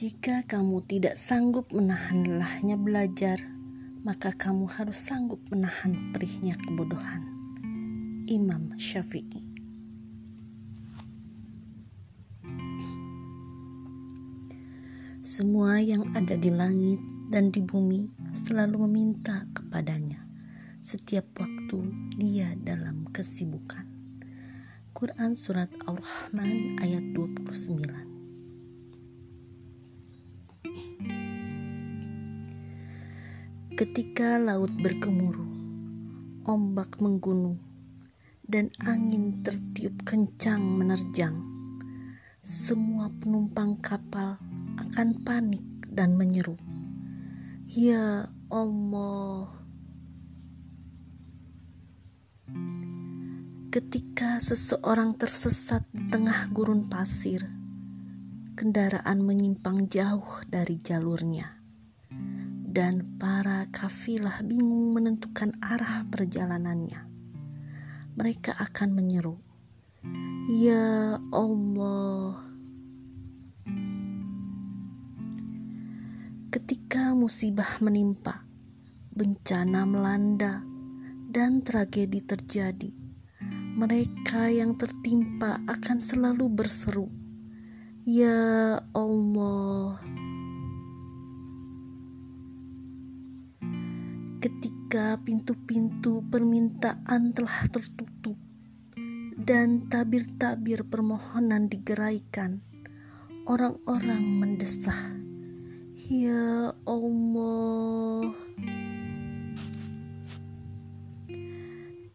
Jika kamu tidak sanggup menahan lelahnya belajar, maka kamu harus sanggup menahan perihnya kebodohan. Imam Syafi'i Semua yang ada di langit dan di bumi selalu meminta kepadanya. Setiap waktu dia dalam kesibukan. Quran Surat Ar-Rahman ayat 29 Ketika laut bergemuruh, ombak menggunung, dan angin tertiup kencang menerjang, semua penumpang kapal akan panik dan menyeru, "Ya Allah!" Ketika seseorang tersesat di tengah gurun pasir, kendaraan menyimpang jauh dari jalurnya dan para kafilah bingung menentukan arah perjalanannya. Mereka akan menyeru, "Ya Allah!" Ketika musibah menimpa, bencana melanda, dan tragedi terjadi, mereka yang tertimpa akan selalu berseru, "Ya Allah!" Ketika pintu-pintu permintaan telah tertutup dan tabir-tabir permohonan digeraikan, orang-orang mendesah, "Ya Allah!"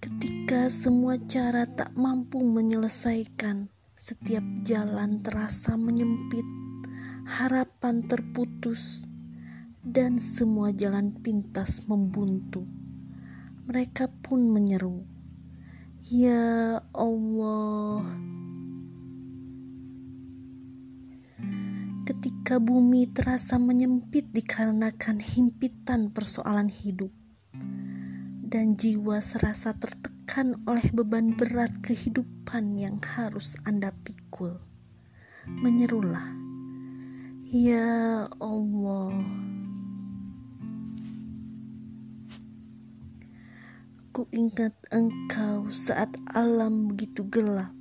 Ketika semua cara tak mampu menyelesaikan, setiap jalan terasa menyempit, harapan terputus dan semua jalan pintas membuntu. Mereka pun menyeru, "Ya Allah!" Ketika bumi terasa menyempit dikarenakan himpitan persoalan hidup, dan jiwa serasa tertekan oleh beban berat kehidupan yang harus Anda pikul, menyerulah, "Ya Allah!" Ku ingat engkau saat alam begitu gelap,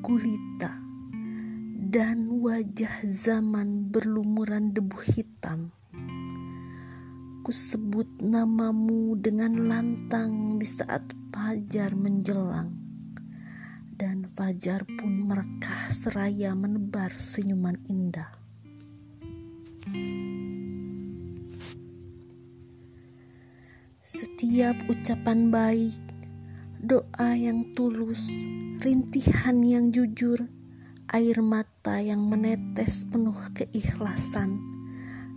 gulita, dan wajah zaman berlumuran debu hitam. Ku sebut namamu dengan lantang di saat fajar menjelang, dan fajar pun merekah seraya menebar senyuman indah. Setiap ucapan baik, doa yang tulus, rintihan yang jujur, air mata yang menetes penuh keikhlasan,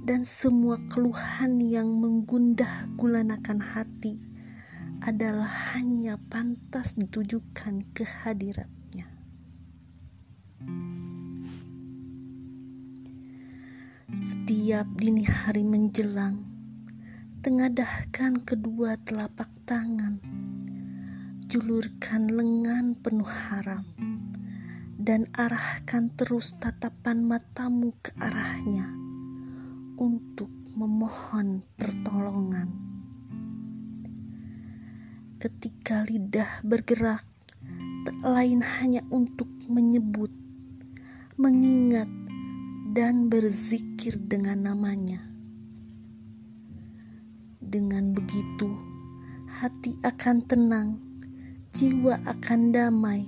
dan semua keluhan yang menggundah gulanakan hati adalah hanya pantas ditujukan ke hadiratnya. Setiap dini hari menjelang, tengadahkan kedua telapak tangan, julurkan lengan penuh harap, dan arahkan terus tatapan matamu ke arahnya untuk memohon pertolongan. Ketika lidah bergerak, tak lain hanya untuk menyebut, mengingat, dan berzikir dengan namanya dengan begitu, hati akan tenang, jiwa akan damai,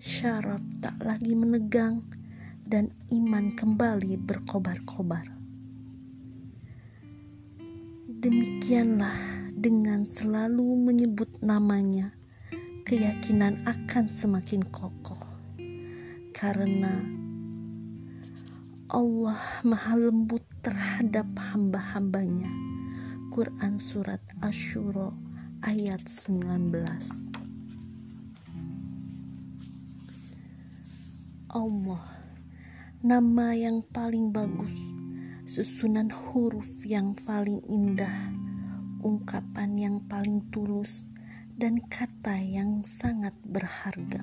syaraf tak lagi menegang, dan iman kembali berkobar-kobar. Demikianlah dengan selalu menyebut namanya, keyakinan akan semakin kokoh. Karena Allah maha lembut terhadap hamba-hambanya Quran Surat Ashura ayat 19 Allah Nama yang paling bagus Susunan huruf yang paling indah Ungkapan yang paling tulus Dan kata yang sangat berharga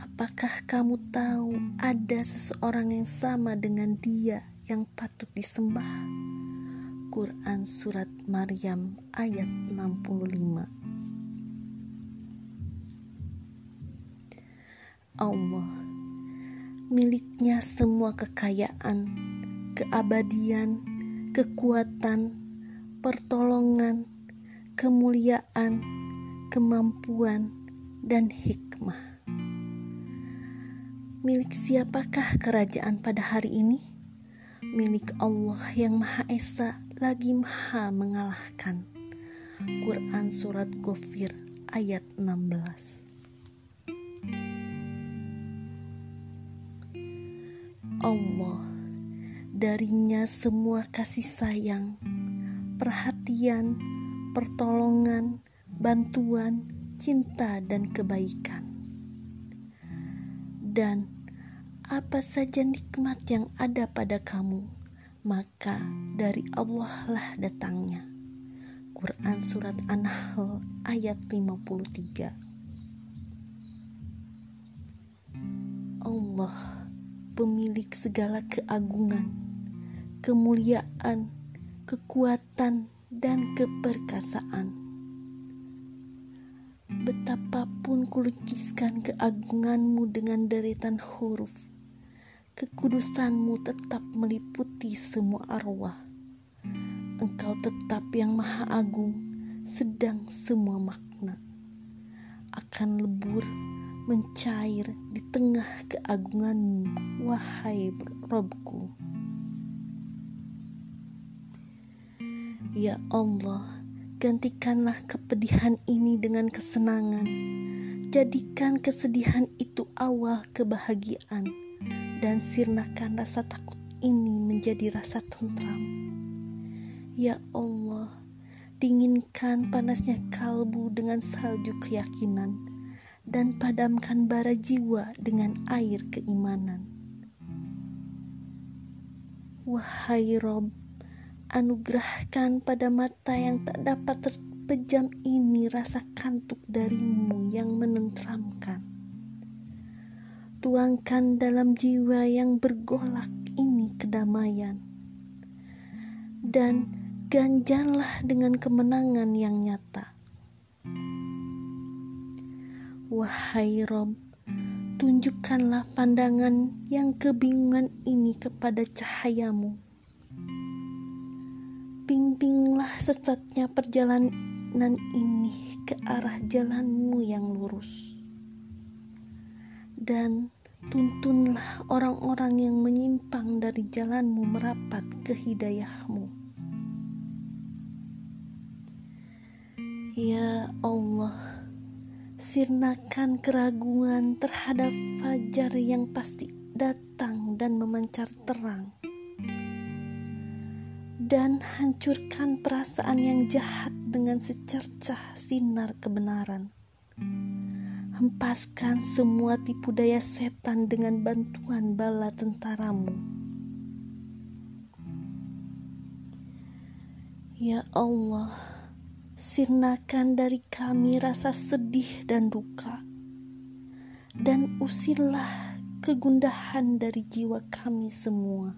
Apakah kamu tahu ada seseorang yang sama dengan dia yang patut disembah? Quran Surat Maryam ayat 65 Allah miliknya semua kekayaan, keabadian, kekuatan, pertolongan, kemuliaan, kemampuan, dan hikmah. Milik siapakah kerajaan pada hari ini? Milik Allah yang Maha Esa lagi Maha mengalahkan. Quran Surat Ghafir ayat 16 Allah darinya semua kasih sayang, perhatian, pertolongan, bantuan, cinta, dan kebaikan dan apa saja nikmat yang ada pada kamu, maka dari Allah lah datangnya. Quran Surat An-Nahl ayat 53 Allah pemilik segala keagungan, kemuliaan, kekuatan, dan keperkasaan Betapapun kulukiskan keagunganmu dengan deretan huruf, kekudusanmu tetap meliputi semua arwah. Engkau tetap yang maha agung, sedang semua makna akan lebur, mencair di tengah keagunganmu, wahai Robku. Ya Allah, Gantikanlah kepedihan ini dengan kesenangan. Jadikan kesedihan itu awal kebahagiaan dan sirnakan rasa takut ini menjadi rasa tentram. Ya Allah, dinginkan panasnya kalbu dengan salju keyakinan dan padamkan bara jiwa dengan air keimanan. Wahai Rob, anugerahkan pada mata yang tak dapat terpejam ini rasa kantuk darimu yang menentramkan. Tuangkan dalam jiwa yang bergolak ini kedamaian. Dan ganjarlah dengan kemenangan yang nyata. Wahai Rob, tunjukkanlah pandangan yang kebingungan ini kepada cahayamu bimbinglah sesatnya perjalanan ini ke arah jalanmu yang lurus. Dan tuntunlah orang-orang yang menyimpang dari jalanmu merapat ke hidayahmu. Ya Allah, sirnakan keraguan terhadap fajar yang pasti datang dan memancar terang dan hancurkan perasaan yang jahat dengan secercah sinar kebenaran. Hempaskan semua tipu daya setan dengan bantuan bala tentaramu. Ya Allah, sirnakan dari kami rasa sedih dan duka, dan usirlah kegundahan dari jiwa kami semua.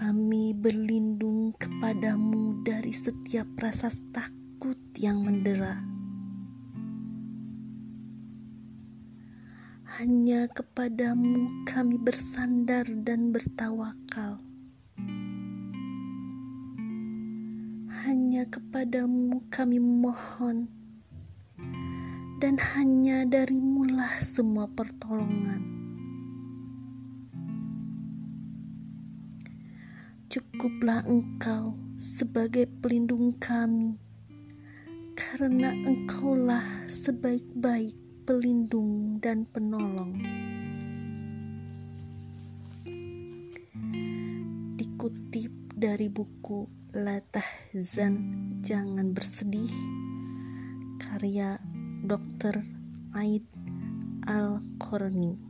Kami berlindung kepadamu dari setiap rasa takut yang mendera. Hanya kepadamu kami bersandar dan bertawakal. Hanya kepadamu kami mohon, dan hanya darimulah semua pertolongan. Cukuplah Engkau sebagai pelindung kami, karena Engkaulah sebaik-baik pelindung dan penolong. Dikutip dari buku Latah Zan Jangan Bersedih karya Dr. Aid Al-Qarni